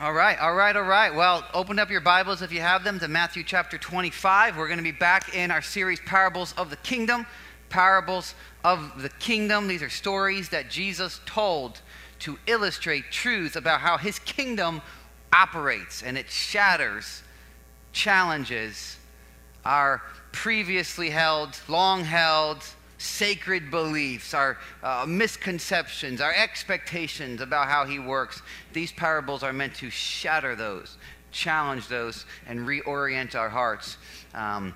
All right, all right, all right. Well, open up your Bibles if you have them to Matthew chapter 25. We're going to be back in our series, Parables of the Kingdom. Parables of the Kingdom. These are stories that Jesus told to illustrate truths about how his kingdom operates, and it shatters, challenges our previously held, long held, sacred beliefs, our uh, misconceptions, our expectations about how he works. These parables are meant to shatter those, challenge those, and reorient our hearts. Um,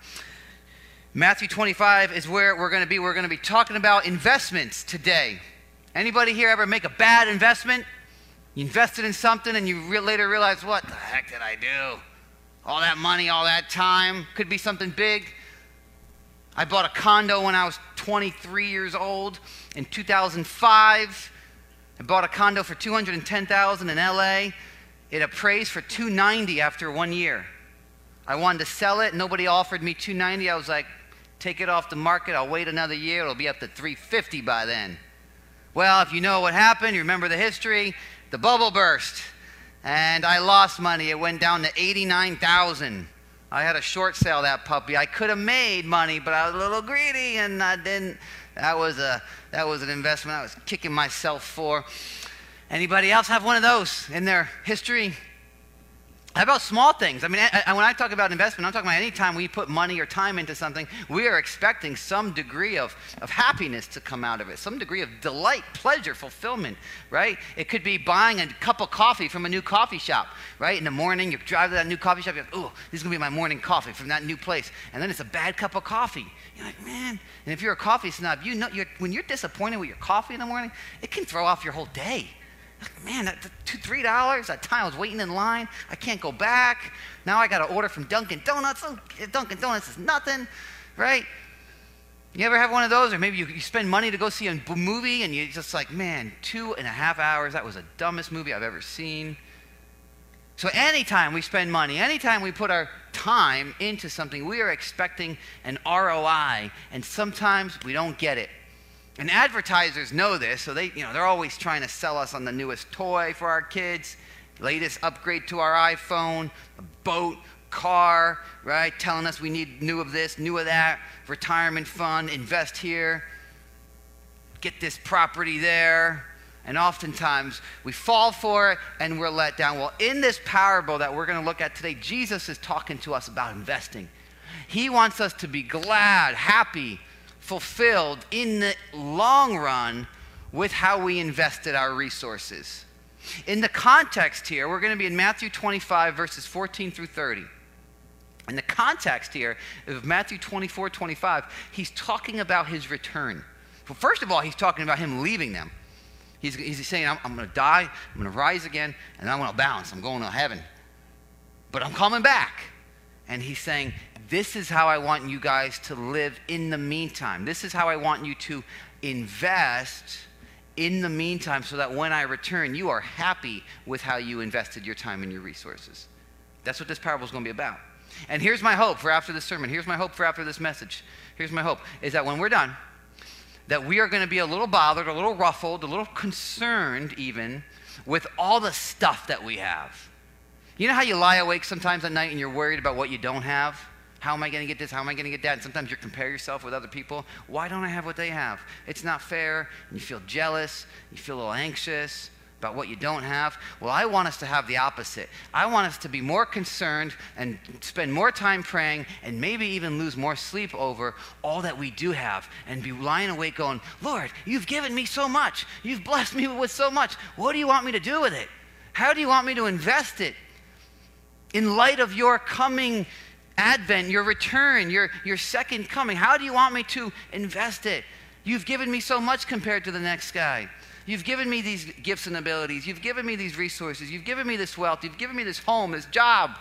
Matthew 25 is where we're going to be. We're going to be talking about investments today. Anybody here ever make a bad investment? You invested in something and you re- later realize, what the heck did I do? All that money, all that time. Could be something big. I bought a condo when I was 23 years old in 2005. I bought a condo for 210,000 in LA. It appraised for 290 after one year. I wanted to sell it. Nobody offered me 290. I was like, take it off the market. I'll wait another year. It'll be up to 350 by then. Well, if you know what happened, you remember the history, the bubble burst and I lost money. It went down to 89,000. I had a short sale that puppy. I could have made money, but I was a little greedy and I didn't. That was a that was an investment I was kicking myself for. Anybody else have one of those in their history? How about small things? I mean, I, when I talk about investment, I'm talking about any time we put money or time into something, we are expecting some degree of, of happiness to come out of it, some degree of delight, pleasure, fulfillment, right? It could be buying a cup of coffee from a new coffee shop, right? In the morning, you drive to that new coffee shop, you're like, oh, this is going to be my morning coffee from that new place. And then it's a bad cup of coffee. You're like, man. And if you're a coffee snob, you know, you're, when you're disappointed with your coffee in the morning, it can throw off your whole day man, two, three dollars. That time I was waiting in line. I can't go back. Now I got to order from Dunkin' Donuts. Oh, Dunkin' Donuts is nothing, right? You ever have one of those, or maybe you, you spend money to go see a movie, and you're just like, man, two and a half hours. That was the dumbest movie I've ever seen. So anytime we spend money, anytime we put our time into something, we are expecting an ROI, and sometimes we don't get it. And advertisers know this, so they, you know, they're always trying to sell us on the newest toy for our kids, latest upgrade to our iPhone, a boat, car, right? Telling us we need new of this, new of that, retirement fund, invest here, get this property there. And oftentimes we fall for it and we're let down. Well, in this parable that we're going to look at today, Jesus is talking to us about investing. He wants us to be glad, happy, fulfilled in the long run with how we invested our resources. In the context here, we're going to be in Matthew 25, verses 14 through 30. In the context here of Matthew 24, 25, he's talking about his return. Well, first of all, he's talking about him leaving them. He's, he's saying, I'm, I'm going to die, I'm going to rise again, and I'm going to bounce. I'm going to heaven. But I'm coming back. And he's saying, this is how I want you guys to live in the meantime. This is how I want you to invest in the meantime so that when I return, you are happy with how you invested your time and your resources. That's what this parable is going to be about. And here's my hope for after this sermon. Here's my hope for after this message. Here's my hope is that when we're done, that we are going to be a little bothered, a little ruffled, a little concerned even with all the stuff that we have. You know how you lie awake sometimes at night and you're worried about what you don't have? How am I going to get this? How am I going to get that? And sometimes you compare yourself with other people. Why don't I have what they have? It's not fair. And you feel jealous. You feel a little anxious about what you don't have. Well, I want us to have the opposite. I want us to be more concerned and spend more time praying and maybe even lose more sleep over all that we do have and be lying awake going, Lord, you've given me so much. You've blessed me with so much. What do you want me to do with it? How do you want me to invest it? In light of your coming advent, your return, your, your second coming. How do you want me to invest it? You've given me so much compared to the next guy. You've given me these gifts and abilities. You've given me these resources. You've given me this wealth. You've given me this home, this job.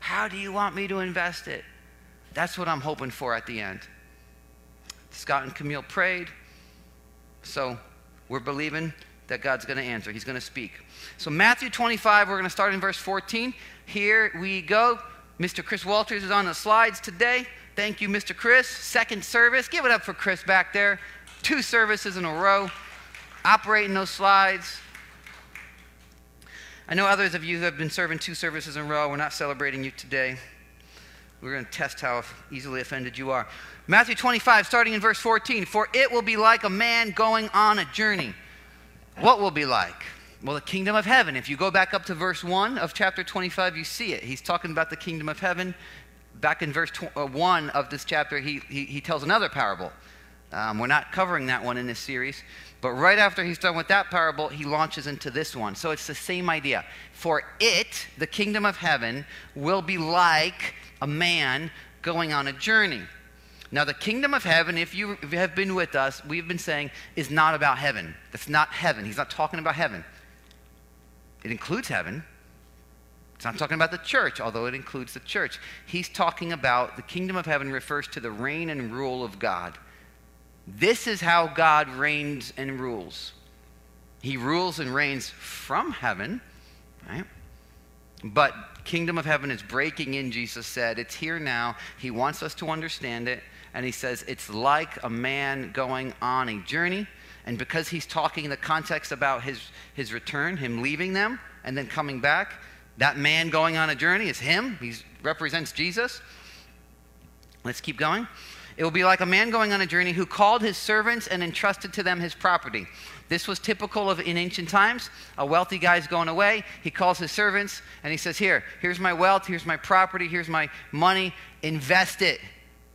How do you want me to invest it? That's what I'm hoping for at the end. Scott and Camille prayed. So we're believing that God's going to answer. He's going to speak. So, Matthew 25, we're going to start in verse 14. Here we go. Mr. Chris Walters is on the slides today. Thank you, Mr. Chris. Second service. Give it up for Chris back there. Two services in a row, operating those slides. I know others of you who have been serving two services in a row. We're not celebrating you today. We're going to test how easily offended you are. Matthew 25, starting in verse 14. For it will be like a man going on a journey. What will be like? Well, the kingdom of heaven. If you go back up to verse 1 of chapter 25, you see it. He's talking about the kingdom of heaven. Back in verse uh, 1 of this chapter, he, he, he tells another parable. Um, we're not covering that one in this series. But right after he's done with that parable, he launches into this one. So it's the same idea. For it, the kingdom of heaven, will be like a man going on a journey. Now, the kingdom of heaven, if you have been with us, we've been saying, is not about heaven. That's not heaven. He's not talking about heaven. It includes heaven. It's not talking about the church, although it includes the church. He's talking about the kingdom of heaven refers to the reign and rule of God. This is how God reigns and rules. He rules and reigns from heaven, right? But kingdom of heaven is breaking in, Jesus said. It's here now. He wants us to understand it. And he says it's like a man going on a journey. And because he's talking in the context about his, his return, him leaving them and then coming back, that man going on a journey is him. He represents Jesus. Let's keep going. It will be like a man going on a journey who called his servants and entrusted to them his property. This was typical of in ancient times. A wealthy guy's going away. He calls his servants and he says, Here, here's my wealth, here's my property, here's my money. Invest it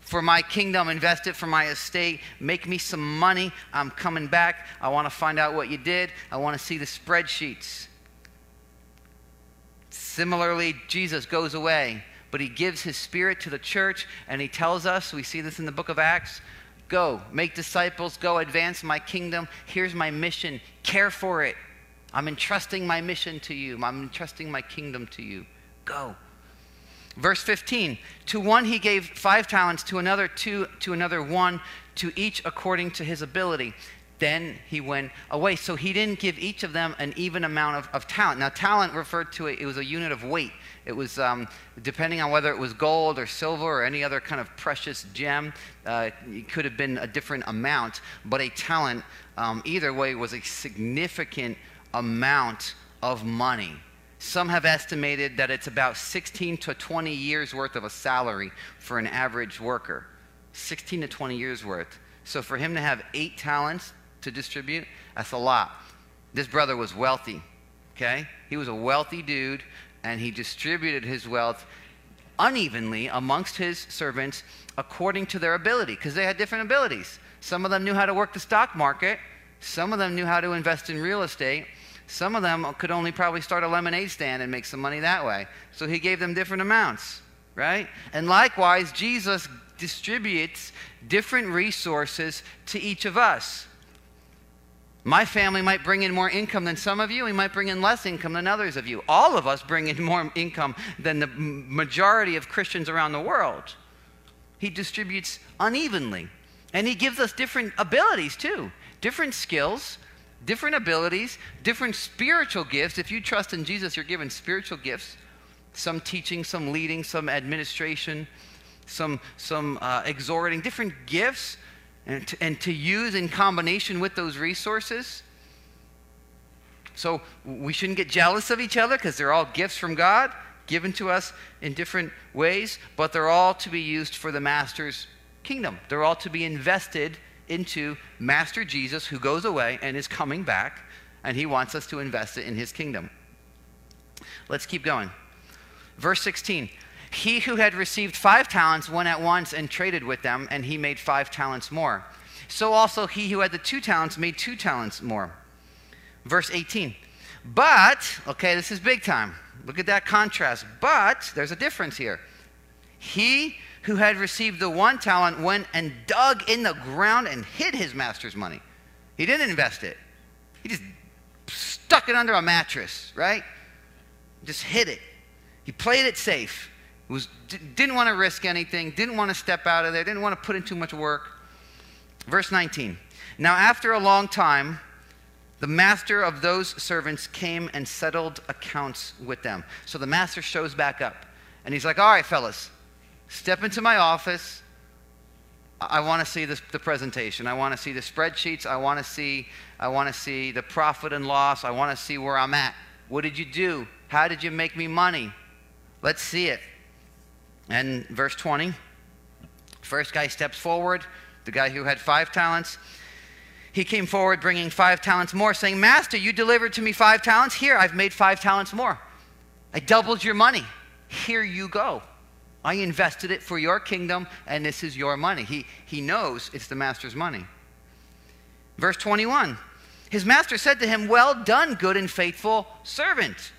for my kingdom, invest it for my estate, make me some money. I'm coming back. I want to find out what you did. I want to see the spreadsheets. Similarly, Jesus goes away but he gives his spirit to the church and he tells us, we see this in the book of Acts, go, make disciples, go advance my kingdom. Here's my mission. Care for it. I'm entrusting my mission to you. I'm entrusting my kingdom to you. Go. Verse 15 To one he gave five talents, to another two, to another one, to each according to his ability. Then he went away. So he didn't give each of them an even amount of, of talent. Now, talent referred to it, it was a unit of weight. It was um, depending on whether it was gold or silver or any other kind of precious gem. Uh, it could have been a different amount, but a talent, um, either way, was a significant amount of money. Some have estimated that it's about 16 to 20 years worth of a salary for an average worker. 16 to 20 years worth. So for him to have eight talents to distribute, that's a lot. This brother was wealthy, okay? He was a wealthy dude and he distributed his wealth unevenly amongst his servants according to their ability, because they had different abilities. Some of them knew how to work the stock market, some of them knew how to invest in real estate. Some of them could only probably start a lemonade stand and make some money that way. So he gave them different amounts, right? And likewise, Jesus distributes different resources to each of us. My family might bring in more income than some of you. We might bring in less income than others of you. All of us bring in more income than the majority of Christians around the world. He distributes unevenly. And He gives us different abilities too, different skills, different abilities, different spiritual gifts. If you trust in Jesus, you're given spiritual gifts some teaching, some leading, some administration, some, some uh, exhorting, different gifts and to, and to use in combination with those resources. So we shouldn't get jealous of each other because they're all gifts from God given to us in different ways, but they're all to be used for the Master's kingdom. They're all to be invested into Master Jesus who goes away and is coming back, and he wants us to invest it in his kingdom. Let's keep going. Verse 16 he who had received five talents went at once and traded with them, and he made five talents more. So also he who had the two talents made two talents more. Verse 18. But, okay, this is big time. Look at that contrast. But there's a difference here. He who had received the one talent went and dug in the ground and hid his master's money. He didn't invest it, he just stuck it under a mattress, right? Just hid it. He played it safe was, didn't want to risk anything, didn't want to step out of there, didn't want to put in too much work. Verse 19. Now, after a long time, the master of those servants came and settled accounts with them. So the master shows back up and he's like, All right, fellas, step into my office. I want to see this, the presentation. I want to see the spreadsheets. I want to see, I want to see the profit and loss. I want to see where I'm at What did you do? How did you make me money? Let's see it. And verse 20, first guy steps forward, the guy who had five talents. He came forward bringing five talents more, saying, Master, you delivered to me five talents. Here, I've made five talents more. I doubled your money. Here you go. I invested it for your kingdom, and this is your money. He, he knows it's the master's money. Verse 21 His master said to him, Well done, good and faithful servant.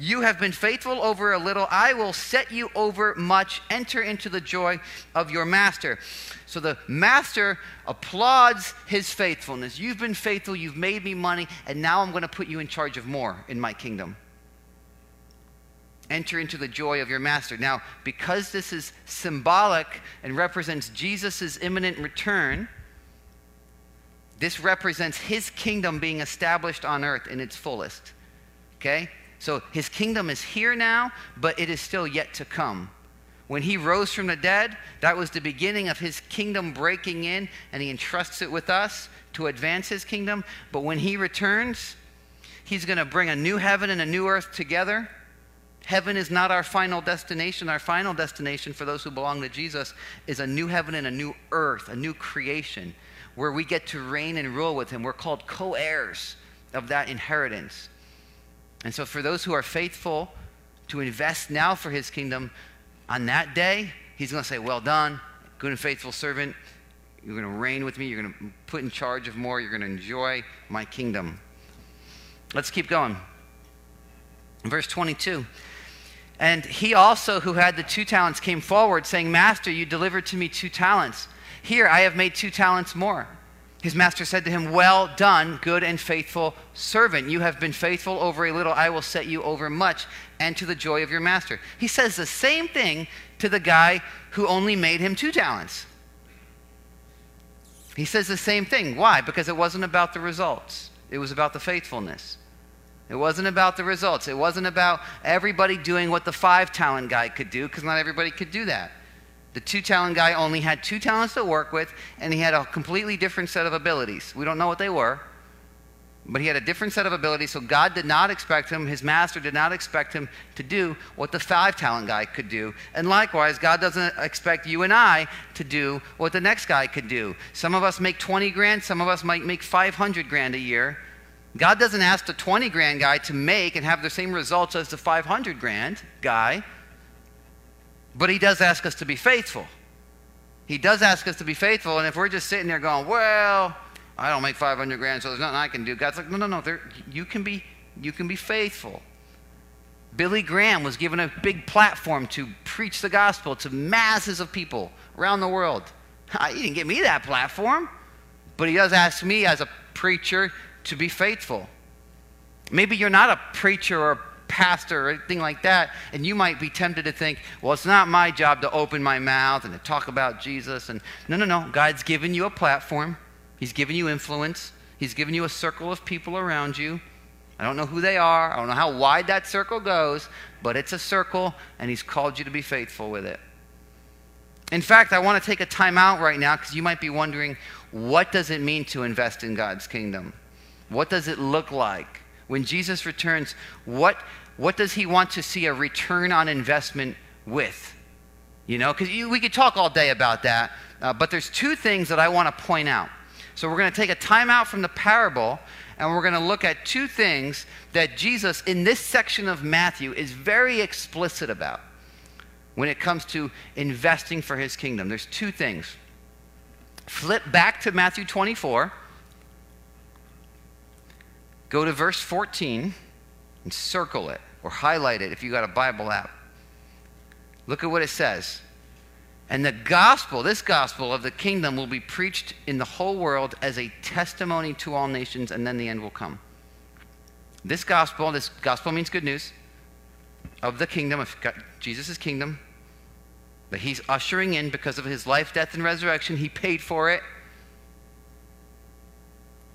You have been faithful over a little. I will set you over much. Enter into the joy of your master. So the master applauds his faithfulness. You've been faithful. You've made me money. And now I'm going to put you in charge of more in my kingdom. Enter into the joy of your master. Now, because this is symbolic and represents Jesus' imminent return, this represents his kingdom being established on earth in its fullest. Okay? So his kingdom is here now, but it is still yet to come. When he rose from the dead, that was the beginning of his kingdom breaking in, and he entrusts it with us to advance his kingdom. But when he returns, he's going to bring a new heaven and a new earth together. Heaven is not our final destination. Our final destination for those who belong to Jesus is a new heaven and a new earth, a new creation, where we get to reign and rule with him. We're called co heirs of that inheritance. And so, for those who are faithful to invest now for his kingdom, on that day, he's going to say, Well done, good and faithful servant. You're going to reign with me. You're going to put in charge of more. You're going to enjoy my kingdom. Let's keep going. Verse 22. And he also, who had the two talents, came forward, saying, Master, you delivered to me two talents. Here, I have made two talents more. His master said to him, Well done, good and faithful servant. You have been faithful over a little, I will set you over much, and to the joy of your master. He says the same thing to the guy who only made him two talents. He says the same thing. Why? Because it wasn't about the results, it was about the faithfulness. It wasn't about the results. It wasn't about everybody doing what the five talent guy could do, because not everybody could do that. The two talent guy only had two talents to work with, and he had a completely different set of abilities. We don't know what they were, but he had a different set of abilities, so God did not expect him, his master did not expect him to do what the five talent guy could do. And likewise, God doesn't expect you and I to do what the next guy could do. Some of us make 20 grand, some of us might make 500 grand a year. God doesn't ask the 20 grand guy to make and have the same results as the 500 grand guy. But he does ask us to be faithful. He does ask us to be faithful. And if we're just sitting there going, well, I don't make 500 grand, so there's nothing I can do. God's like, no, no, no. There, you, can be, you can be faithful. Billy Graham was given a big platform to preach the gospel to masses of people around the world. He didn't give me that platform, but he does ask me as a preacher to be faithful. Maybe you're not a preacher or a pastor or anything like that, and you might be tempted to think, well, it's not my job to open my mouth and to talk about Jesus. And no, no, no. God's given you a platform, He's given you influence, He's given you a circle of people around you. I don't know who they are, I don't know how wide that circle goes, but it's a circle, and He's called you to be faithful with it. In fact, I want to take a time out right now because you might be wondering what does it mean to invest in God's kingdom? What does it look like? When Jesus returns, what, what does he want to see a return on investment with? You know, because we could talk all day about that, uh, but there's two things that I want to point out. So we're going to take a time out from the parable and we're going to look at two things that Jesus, in this section of Matthew, is very explicit about when it comes to investing for his kingdom. There's two things. Flip back to Matthew 24. Go to verse 14 and circle it or highlight it if you got a Bible app. Look at what it says. And the gospel, this gospel of the kingdom, will be preached in the whole world as a testimony to all nations, and then the end will come. This gospel, this gospel means good news of the kingdom, of Jesus' kingdom, that he's ushering in because of his life, death, and resurrection. He paid for it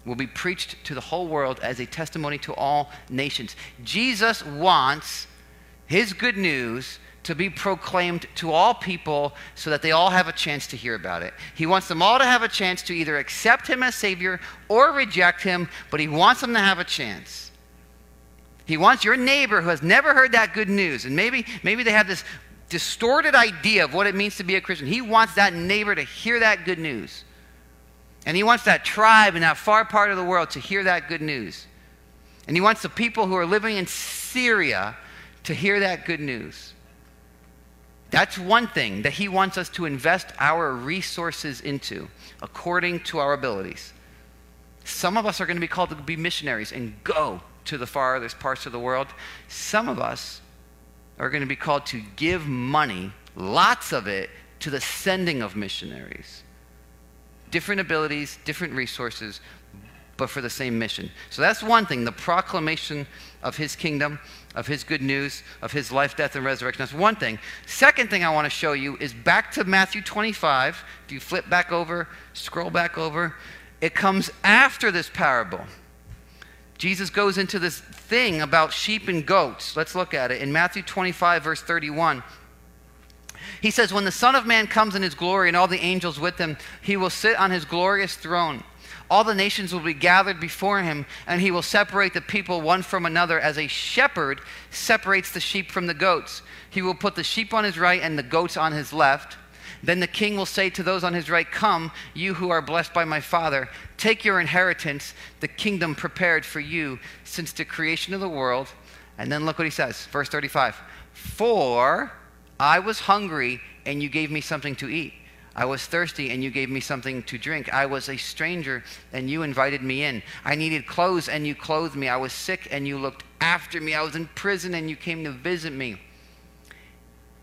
will be preached to the whole world as a testimony to all nations. Jesus wants his good news to be proclaimed to all people so that they all have a chance to hear about it. He wants them all to have a chance to either accept him as Savior or reject him, but he wants them to have a chance. He wants your neighbor who has never heard that good news, and maybe, maybe they have this distorted idea of what it means to be a Christian. He wants that neighbor to hear that good news. And he wants that tribe in that far part of the world to hear that good news. And he wants the people who are living in Syria to hear that good news. That's one thing that he wants us to invest our resources into according to our abilities. Some of us are going to be called to be missionaries and go to the farthest parts of the world. Some of us are going to be called to give money, lots of it, to the sending of missionaries. Different abilities, different resources, but for the same mission. So that's one thing the proclamation of his kingdom, of his good news, of his life, death, and resurrection. That's one thing. Second thing I want to show you is back to Matthew 25. If you flip back over, scroll back over, it comes after this parable. Jesus goes into this thing about sheep and goats. Let's look at it. In Matthew 25, verse 31, he says, When the Son of Man comes in his glory and all the angels with him, he will sit on his glorious throne. All the nations will be gathered before him, and he will separate the people one from another as a shepherd separates the sheep from the goats. He will put the sheep on his right and the goats on his left. Then the king will say to those on his right, Come, you who are blessed by my Father, take your inheritance, the kingdom prepared for you since the creation of the world. And then look what he says, verse 35 For I was hungry, and you gave me something to eat. I was thirsty, and you gave me something to drink. I was a stranger, and you invited me in. I needed clothes, and you clothed me. I was sick, and you looked after me. I was in prison, and you came to visit me.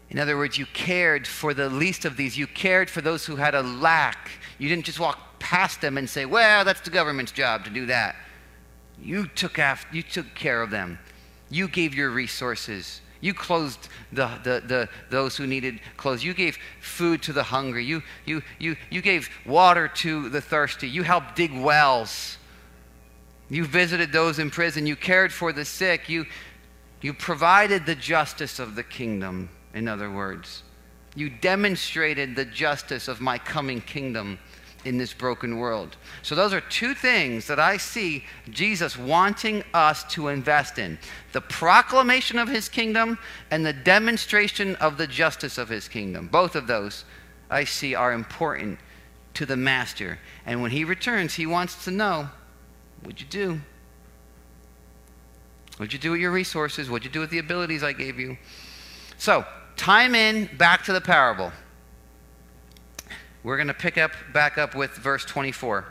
In other words, you cared for the least of these. You cared for those who had a lack. You didn't just walk past them and say, well, that's the government's job to do that. You took, after, you took care of them. You gave your resources. You clothed the, the, the, those who needed clothes. You gave food to the hungry. You, you, you, you gave water to the thirsty. You helped dig wells. You visited those in prison. You cared for the sick. You, you provided the justice of the kingdom in other words. You demonstrated the justice of my coming kingdom in this broken world. So, those are two things that I see Jesus wanting us to invest in the proclamation of his kingdom and the demonstration of the justice of his kingdom. Both of those I see are important to the master. And when he returns, he wants to know what'd you do? What'd you do with your resources? What'd you do with the abilities I gave you? So, time in back to the parable. We're going to pick up back up with verse 24.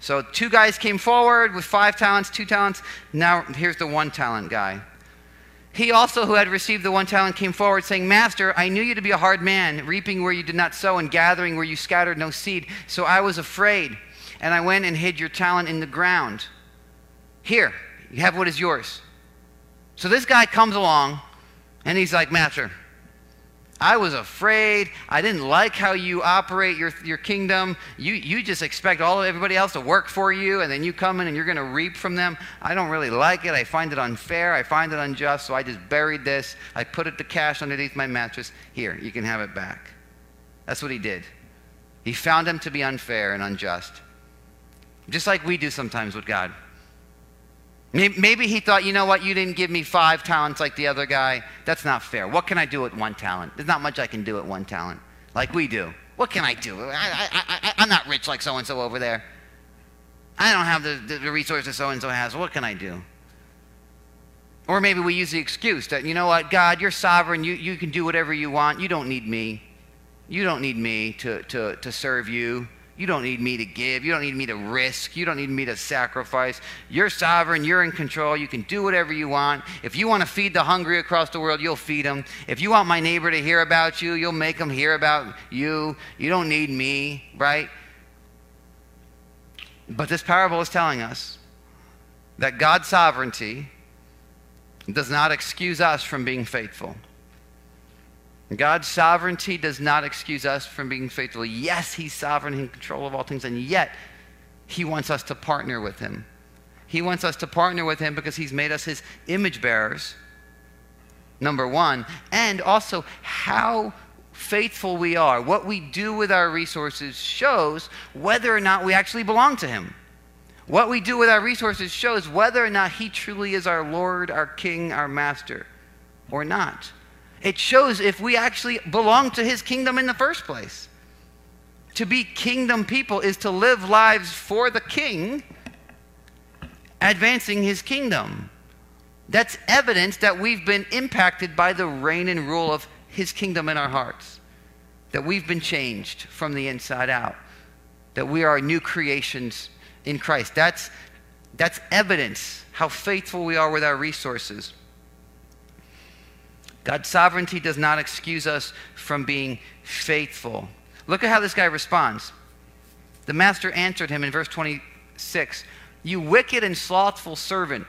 So two guys came forward with five talents, two talents. Now here's the one talent guy. He also, who had received the one talent, came forward, saying, Master, I knew you to be a hard man, reaping where you did not sow, and gathering where you scattered no seed. So I was afraid, and I went and hid your talent in the ground. Here, you have what is yours. So this guy comes along, and he's like, Master, I was afraid. I didn't like how you operate your, your kingdom. You, you just expect all of everybody else to work for you, and then you come in and you're going to reap from them. I don't really like it. I find it unfair. I find it unjust. So I just buried this. I put it to cash underneath my mattress. Here, you can have it back. That's what he did. He found him to be unfair and unjust, just like we do sometimes with God. Maybe he thought, you know what, you didn't give me five talents like the other guy. That's not fair. What can I do with one talent? There's not much I can do with one talent, like we do. What can I do? I, am not rich like so and so over there. I don't have the, the, the resources so and so has. What can I do? Or maybe we use the excuse that, you know what, God, you're sovereign. You, you can do whatever you want. You don't need me. You don't need me to, to, to serve you. You don't need me to give. You don't need me to risk. You don't need me to sacrifice. You're sovereign. You're in control. You can do whatever you want. If you want to feed the hungry across the world, you'll feed them. If you want my neighbor to hear about you, you'll make them hear about you. You don't need me, right? But this parable is telling us that God's sovereignty does not excuse us from being faithful. God's sovereignty does not excuse us from being faithful. Yes, He's sovereign in control of all things, and yet He wants us to partner with Him. He wants us to partner with Him because He's made us His image bearers, number one, and also how faithful we are. What we do with our resources shows whether or not we actually belong to Him. What we do with our resources shows whether or not He truly is our Lord, our King, our Master, or not. It shows if we actually belong to His kingdom in the first place. To be kingdom people is to live lives for the King, advancing His kingdom. That's evidence that we've been impacted by the reign and rule of His kingdom in our hearts, that we've been changed from the inside out, that we are new creations in Christ. That's, that's evidence how faithful we are with our resources. God's sovereignty does not excuse us from being faithful. Look at how this guy responds. The master answered him in verse 26 You wicked and slothful servant.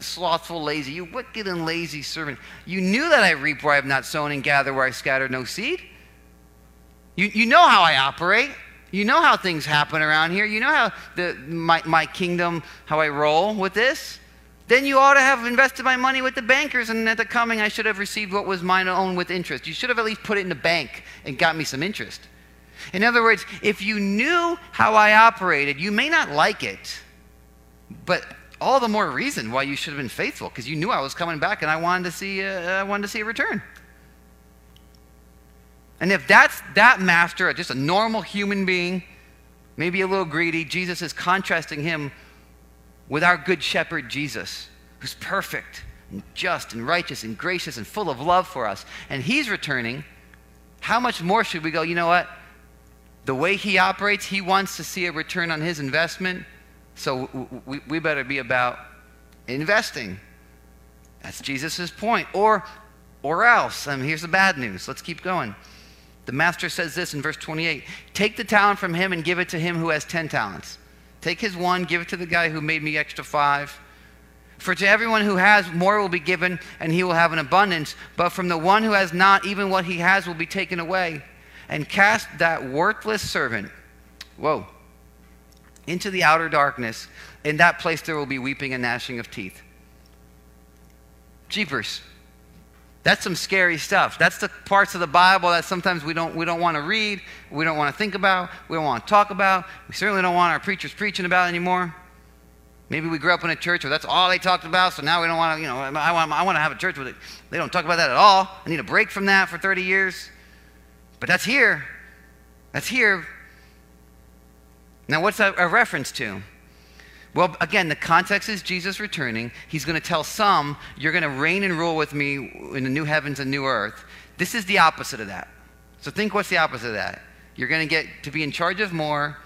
Slothful, lazy. You wicked and lazy servant. You knew that I reap where I have not sown and gather where I scattered no seed. You, you know how I operate. You know how things happen around here. You know how the, my, my kingdom, how I roll with this. Then you ought to have invested my money with the bankers, and at the coming, I should have received what was mine own with interest. You should have at least put it in the bank and got me some interest. In other words, if you knew how I operated, you may not like it, but all the more reason why you should have been faithful because you knew I was coming back and I wanted to see, a, I wanted to see a return. And if that's that master, just a normal human being, maybe a little greedy, Jesus is contrasting him with our good shepherd Jesus, who's perfect and just and righteous and gracious and full of love for us. And he's returning. How much more should we go, you know what? The way he operates, he wants to see a return on his investment. So we, we better be about investing. That's Jesus' point. Or, or else. I mean, here's the bad news. Let's keep going. The master says this in verse 28 Take the talent from him and give it to him who has 10 talents. Take his one, give it to the guy who made me extra five. For to everyone who has, more will be given, and he will have an abundance. But from the one who has not, even what he has will be taken away. And cast that worthless servant, whoa, into the outer darkness. In that place there will be weeping and gnashing of teeth. Jeepers. That's some scary stuff. That's the parts of the Bible that sometimes we don't, we don't want to read, we don't want to think about, we don't want to talk about. We certainly don't want our preachers preaching about anymore. Maybe we grew up in a church where that's all they talked about, so now we don't want to, you know, I want, I want to have a church where they don't talk about that at all. I need a break from that for 30 years. But that's here. That's here. Now, what's that a reference to? Well, again, the context is Jesus returning. He's going to tell some, You're going to reign and rule with me in the new heavens and new earth. This is the opposite of that. So think what's the opposite of that? You're going to get to be in charge of more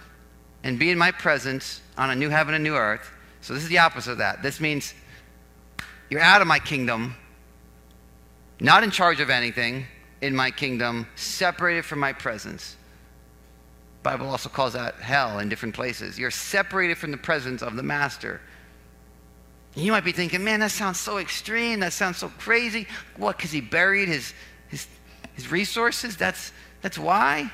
and be in my presence on a new heaven and new earth. So this is the opposite of that. This means you're out of my kingdom, not in charge of anything in my kingdom, separated from my presence. Bible also calls that hell in different places. You're separated from the presence of the master. You might be thinking, man, that sounds so extreme. That sounds so crazy. What, because he buried his, his, his resources? That's, that's why?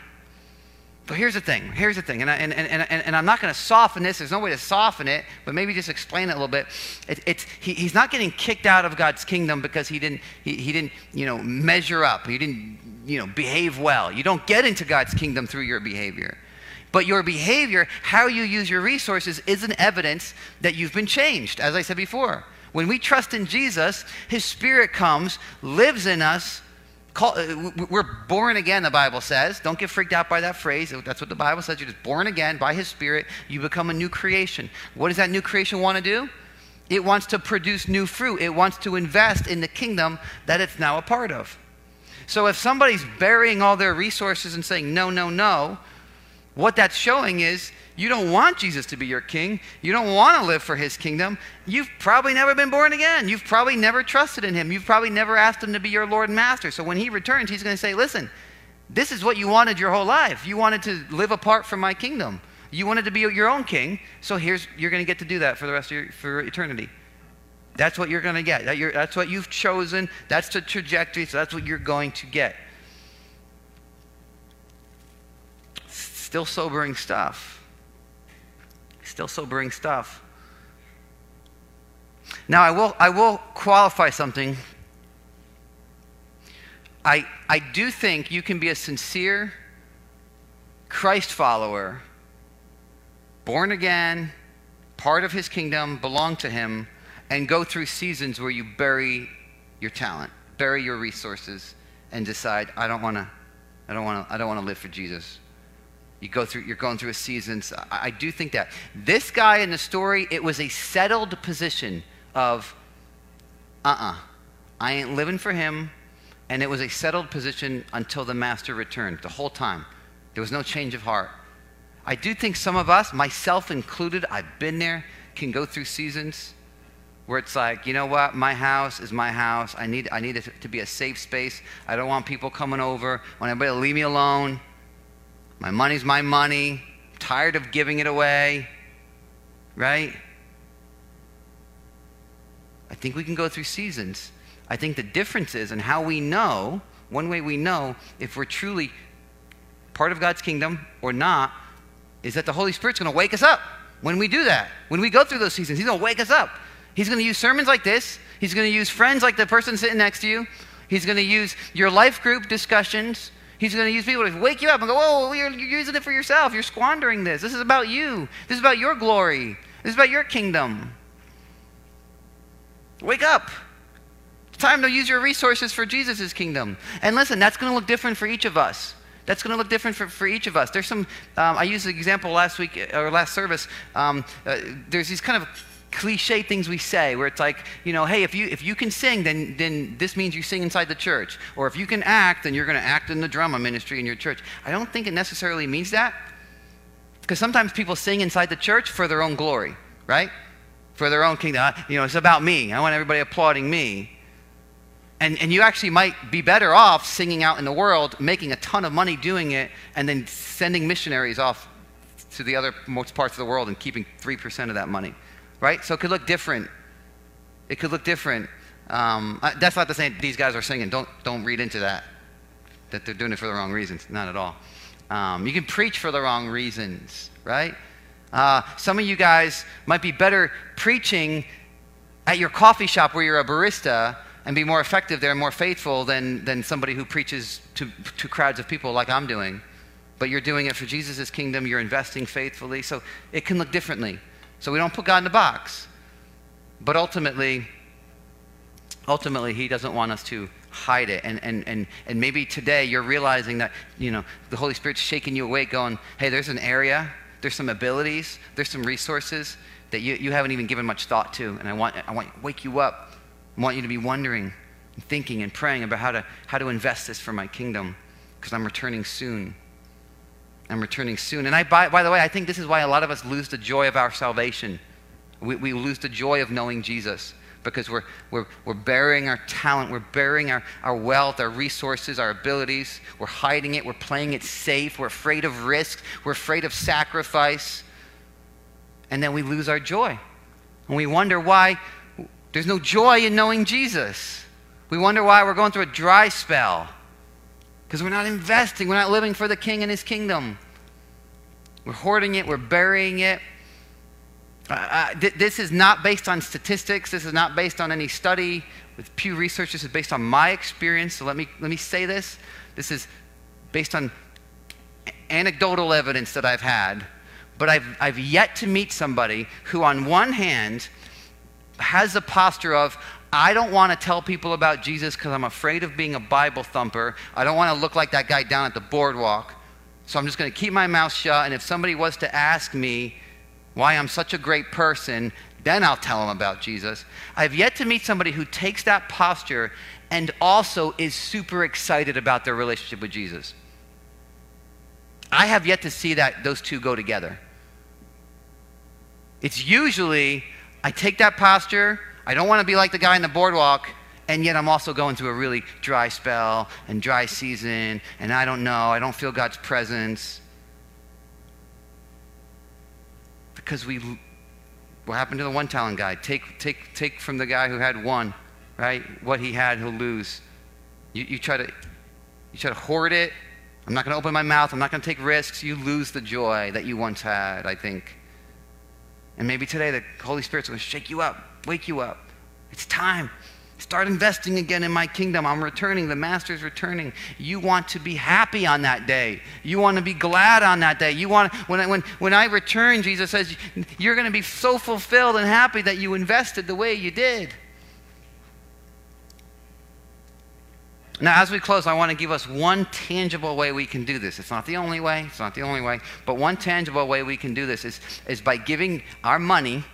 But here's the thing. Here's the thing. And, I, and, and, and, and I'm not going to soften this. There's no way to soften it, but maybe just explain it a little bit. It, it's, he, he's not getting kicked out of God's kingdom because he didn't, he, he didn't, you know, measure up. He didn't, you know, behave well. You don't get into God's kingdom through your behavior. But your behavior, how you use your resources, is an evidence that you've been changed, as I said before. When we trust in Jesus, His Spirit comes, lives in us. Call, uh, we're born again, the Bible says. Don't get freaked out by that phrase. That's what the Bible says. You're just born again by His Spirit. You become a new creation. What does that new creation want to do? It wants to produce new fruit. It wants to invest in the kingdom that it's now a part of. So if somebody's burying all their resources and saying, no, no, no, what that's showing is you don't want Jesus to be your king. You don't want to live for his kingdom. You've probably never been born again. You've probably never trusted in him. You've probably never asked him to be your Lord and master. So when he returns, he's going to say, Listen, this is what you wanted your whole life. You wanted to live apart from my kingdom. You wanted to be your own king. So here's, you're going to get to do that for the rest of your, for eternity. That's what you're going to get. That that's what you've chosen. That's the trajectory. So that's what you're going to get. Still sobering stuff. Still sobering stuff. Now, I will, I will qualify something. I, I do think you can be a sincere Christ follower, born again, part of his kingdom, belong to him, and go through seasons where you bury your talent, bury your resources, and decide, I don't want to, I don't want to, I don't want to live for Jesus. You go through, you're going through a season. So I, I do think that this guy in the story, it was a settled position of, uh-uh, I ain't living for him. And it was a settled position until the master returned the whole time. There was no change of heart. I do think some of us, myself included, I've been there, can go through seasons where it's like, you know what, my house is my house. I need, I need it to be a safe space. I don't want people coming over. I want everybody to leave me alone. My money's my money. I'm tired of giving it away. Right? I think we can go through seasons. I think the difference is in how we know, one way we know if we're truly part of God's kingdom or not, is that the Holy Spirit's going to wake us up when we do that. When we go through those seasons, He's going to wake us up. He's going to use sermons like this. He's going to use friends like the person sitting next to you. He's going to use your life group discussions. He's going to use people to wake you up and go, "Whoa, you're, you're using it for yourself. You're squandering this. This is about you. This is about your glory. This is about your kingdom. Wake up. It's time to use your resources for Jesus' kingdom. And listen, that's going to look different for each of us. That's going to look different for, for each of us. There's some, um, I used the example last week or last service. Um, uh, there's these kind of cliche things we say where it's like, you know, hey, if you, if you can sing, then, then this means you sing inside the church. Or if you can act, then you're going to act in the drama ministry in your church. I don't think it necessarily means that. Because sometimes people sing inside the church for their own glory, right? For their own kingdom. You know, it's about me. I want everybody applauding me. And, and you actually might be better off singing out in the world, making a ton of money doing it, and then sending missionaries off to the other most parts of the world and keeping 3% of that money right? So it could look different. It could look different. Um, that's not to say these guys are singing. Don't, don't read into that, that they're doing it for the wrong reasons. Not at all. Um, you can preach for the wrong reasons, right? Uh, some of you guys might be better preaching at your coffee shop where you're a barista and be more effective there and more faithful than, than somebody who preaches to, to crowds of people like I'm doing. But you're doing it for Jesus' kingdom, you're investing faithfully, so it can look differently. So we don't put God in a box. But ultimately, ultimately, He doesn't want us to hide it. And, and, and, and maybe today you're realizing that, you know, the Holy Spirit's shaking you awake, going, hey, there's an area, there's some abilities, there's some resources that you, you haven't even given much thought to. And I want, I want to wake you up. I want you to be wondering and thinking and praying about how to, how to invest this for my kingdom because I'm returning soon. I'm returning soon. And I, by, by, the way, I think this is why a lot of us lose the joy of our salvation. We, we lose the joy of knowing Jesus because we're, we're, we're burying our talent, we're burying our, our wealth, our resources, our abilities. We're hiding it, we're playing it safe, we're afraid of risk, we're afraid of sacrifice. And then we lose our joy. And we wonder why there's no joy in knowing Jesus. We wonder why we're going through a dry spell because we're not investing, we're not living for the king and his kingdom. We're hoarding it, we're burying it. Uh, th- this is not based on statistics, this is not based on any study with Pew Research, this is based on my experience. So let me, let me say this. This is based on anecdotal evidence that I've had, but I've, I've yet to meet somebody who, on one hand, has the posture of, I don't want to tell people about Jesus because I'm afraid of being a Bible thumper. I don't want to look like that guy down at the boardwalk. So I'm just going to keep my mouth shut. And if somebody was to ask me why I'm such a great person, then I'll tell them about Jesus. I've yet to meet somebody who takes that posture and also is super excited about their relationship with Jesus. I have yet to see that those two go together. It's usually I take that posture I don't want to be like the guy in the boardwalk, and yet I'm also going through a really dry spell and dry season, and I don't know. I don't feel God's presence. Because we, what happened to the one talent guy? Take, take, take from the guy who had one, right? What he had, he'll lose. You, you, try to, you try to hoard it. I'm not going to open my mouth. I'm not going to take risks. You lose the joy that you once had, I think. And maybe today the Holy Spirit's going to shake you up wake you up. It's time. Start investing again in my kingdom. I'm returning. The master's returning. You want to be happy on that day. You want to be glad on that day. You want when I, when when I return, Jesus says you're going to be so fulfilled and happy that you invested the way you did. Now, as we close, I want to give us one tangible way we can do this. It's not the only way, it's not the only way, but one tangible way we can do this is, is by giving our money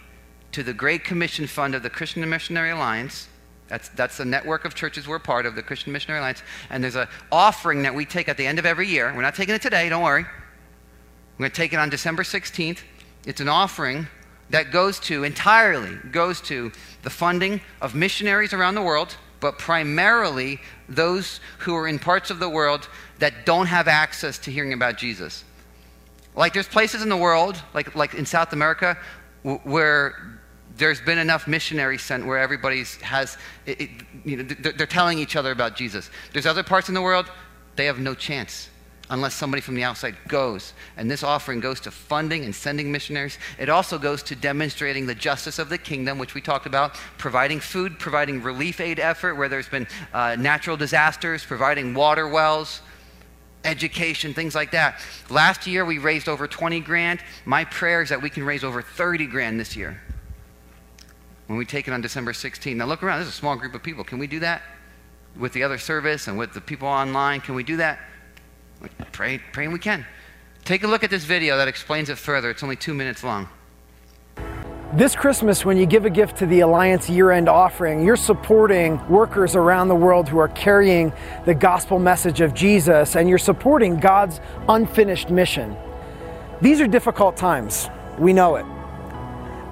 to the Great Commission Fund of the Christian Missionary Alliance that's, that's the network of churches we're part of, the Christian Missionary Alliance. And there's an offering that we take at the end of every year. We're not taking it today, don't worry. We're going to take it on December 16th. It's an offering that goes to, entirely goes to the funding of missionaries around the world, but primarily those who are in parts of the world that don't have access to hearing about Jesus. Like there's places in the world, like, like in South America, where there's been enough missionaries sent where everybody has, it, it, you know, they're telling each other about Jesus. There's other parts in the world, they have no chance unless somebody from the outside goes. And this offering goes to funding and sending missionaries. It also goes to demonstrating the justice of the kingdom, which we talked about, providing food, providing relief aid effort where there's been uh, natural disasters, providing water wells. Education, things like that. Last year we raised over 20 grand. My prayer is that we can raise over 30 grand this year when we take it on December 16th. Now look around, there's a small group of people. Can we do that with the other service and with the people online? Can we do that? Pray, praying we can. Take a look at this video that explains it further. It's only two minutes long. This Christmas, when you give a gift to the Alliance year end offering, you're supporting workers around the world who are carrying the gospel message of Jesus, and you're supporting God's unfinished mission. These are difficult times. We know it.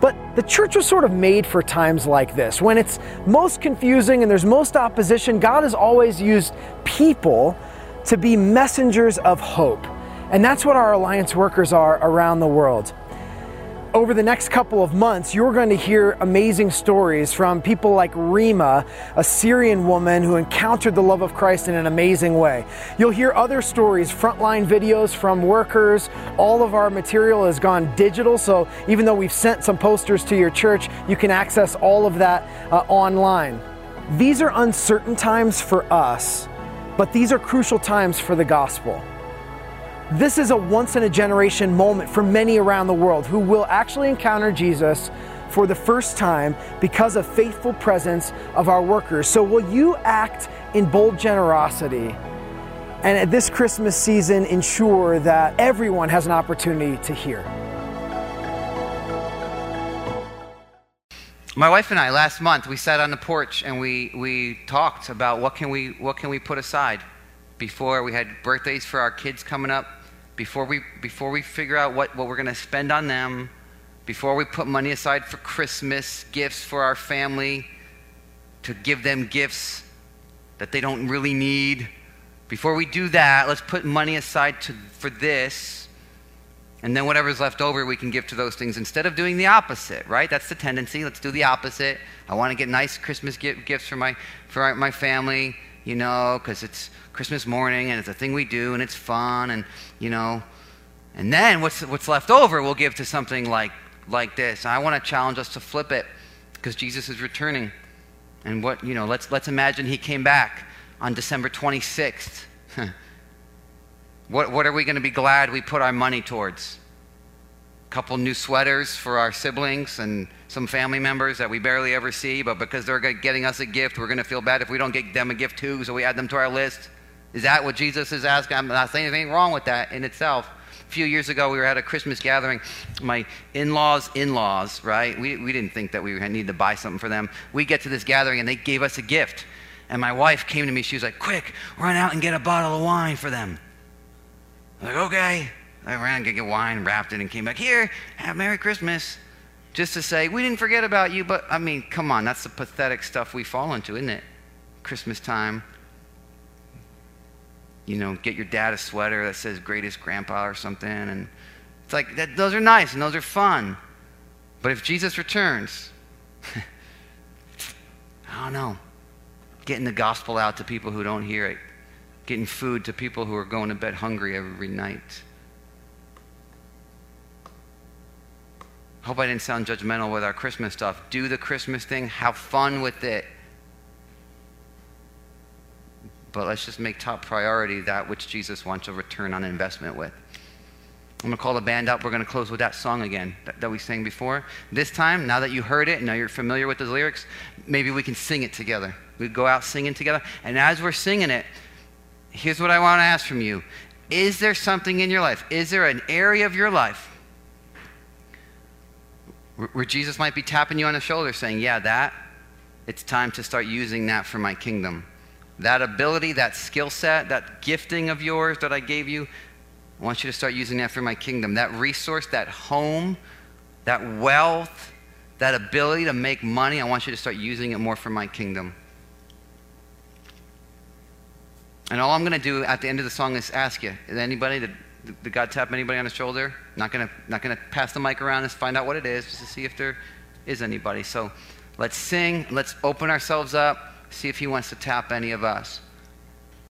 But the church was sort of made for times like this. When it's most confusing and there's most opposition, God has always used people to be messengers of hope. And that's what our alliance workers are around the world over the next couple of months, you're going to hear amazing stories from people like Rima, a Syrian woman who encountered the love of Christ in an amazing way. You'll hear other stories, frontline videos from workers. All of our material has gone digital, so even though we've sent some posters to your church, you can access all of that uh, online. These are uncertain times for us, but these are crucial times for the gospel. This is a once in a generation moment for many around the world who will actually encounter Jesus for the first time because of faithful presence of our workers. So will you act in bold generosity and at this Christmas season ensure that everyone has an opportunity to hear? My wife and I last month we sat on the porch and we, we talked about what can we what can we put aside before we had birthdays for our kids coming up before we, before we figure out what, what we're going to spend on them, before we put money aside for Christmas, gifts for our family, to give them gifts that they don't really need, before we do that, let's put money aside to, for this. And then whatever's left over, we can give to those things instead of doing the opposite, right? That's the tendency. Let's do the opposite. I want to get nice Christmas gifts for my, for my family, you know, because it's Christmas morning and it's a thing we do and it's fun and, you know, and then what's, what's left over we'll give to something like, like this. I want to challenge us to flip it because Jesus is returning. And what, you know, let's, let's imagine he came back on December 26th. what, what are we going to be glad we put our money towards? Couple new sweaters for our siblings and some family members that we barely ever see, but because they're getting us a gift, we're going to feel bad if we don't get them a gift too, so we add them to our list. Is that what Jesus is asking? I'm not saying anything wrong with that in itself. A few years ago, we were at a Christmas gathering. My in laws, in laws, right? We, we didn't think that we needed to buy something for them. We get to this gathering and they gave us a gift. And my wife came to me. She was like, Quick, run out and get a bottle of wine for them. I'm like, Okay. I ran to get wine, wrapped it, and came back. Here, have Merry Christmas. Just to say, We didn't forget about you, but I mean, come on, that's the pathetic stuff we fall into, isn't it? Christmas time you know, get your dad a sweater that says greatest grandpa or something. And it's like, that, those are nice and those are fun. But if Jesus returns, I don't know, getting the gospel out to people who don't hear it, getting food to people who are going to bed hungry every night. Hope I didn't sound judgmental with our Christmas stuff. Do the Christmas thing, have fun with it. but let's just make top priority that which Jesus wants a return on investment with. I'm going to call the band up. We're going to close with that song again that, that we sang before. This time, now that you heard it, and now you're familiar with the lyrics, maybe we can sing it together. We go out singing together. And as we're singing it, here's what I want to ask from you Is there something in your life? Is there an area of your life where Jesus might be tapping you on the shoulder saying, Yeah, that, it's time to start using that for my kingdom? That ability, that skill set, that gifting of yours that I gave you, I want you to start using that for my kingdom. That resource, that home, that wealth, that ability to make money, I want you to start using it more for my kingdom. And all I'm going to do at the end of the song is ask you, is anybody, did, did God tap anybody on the shoulder? Not to not gonna pass the mic around and find out what it is, just to see if there is anybody. So let's sing, let's open ourselves up, see if he wants to tap any of us.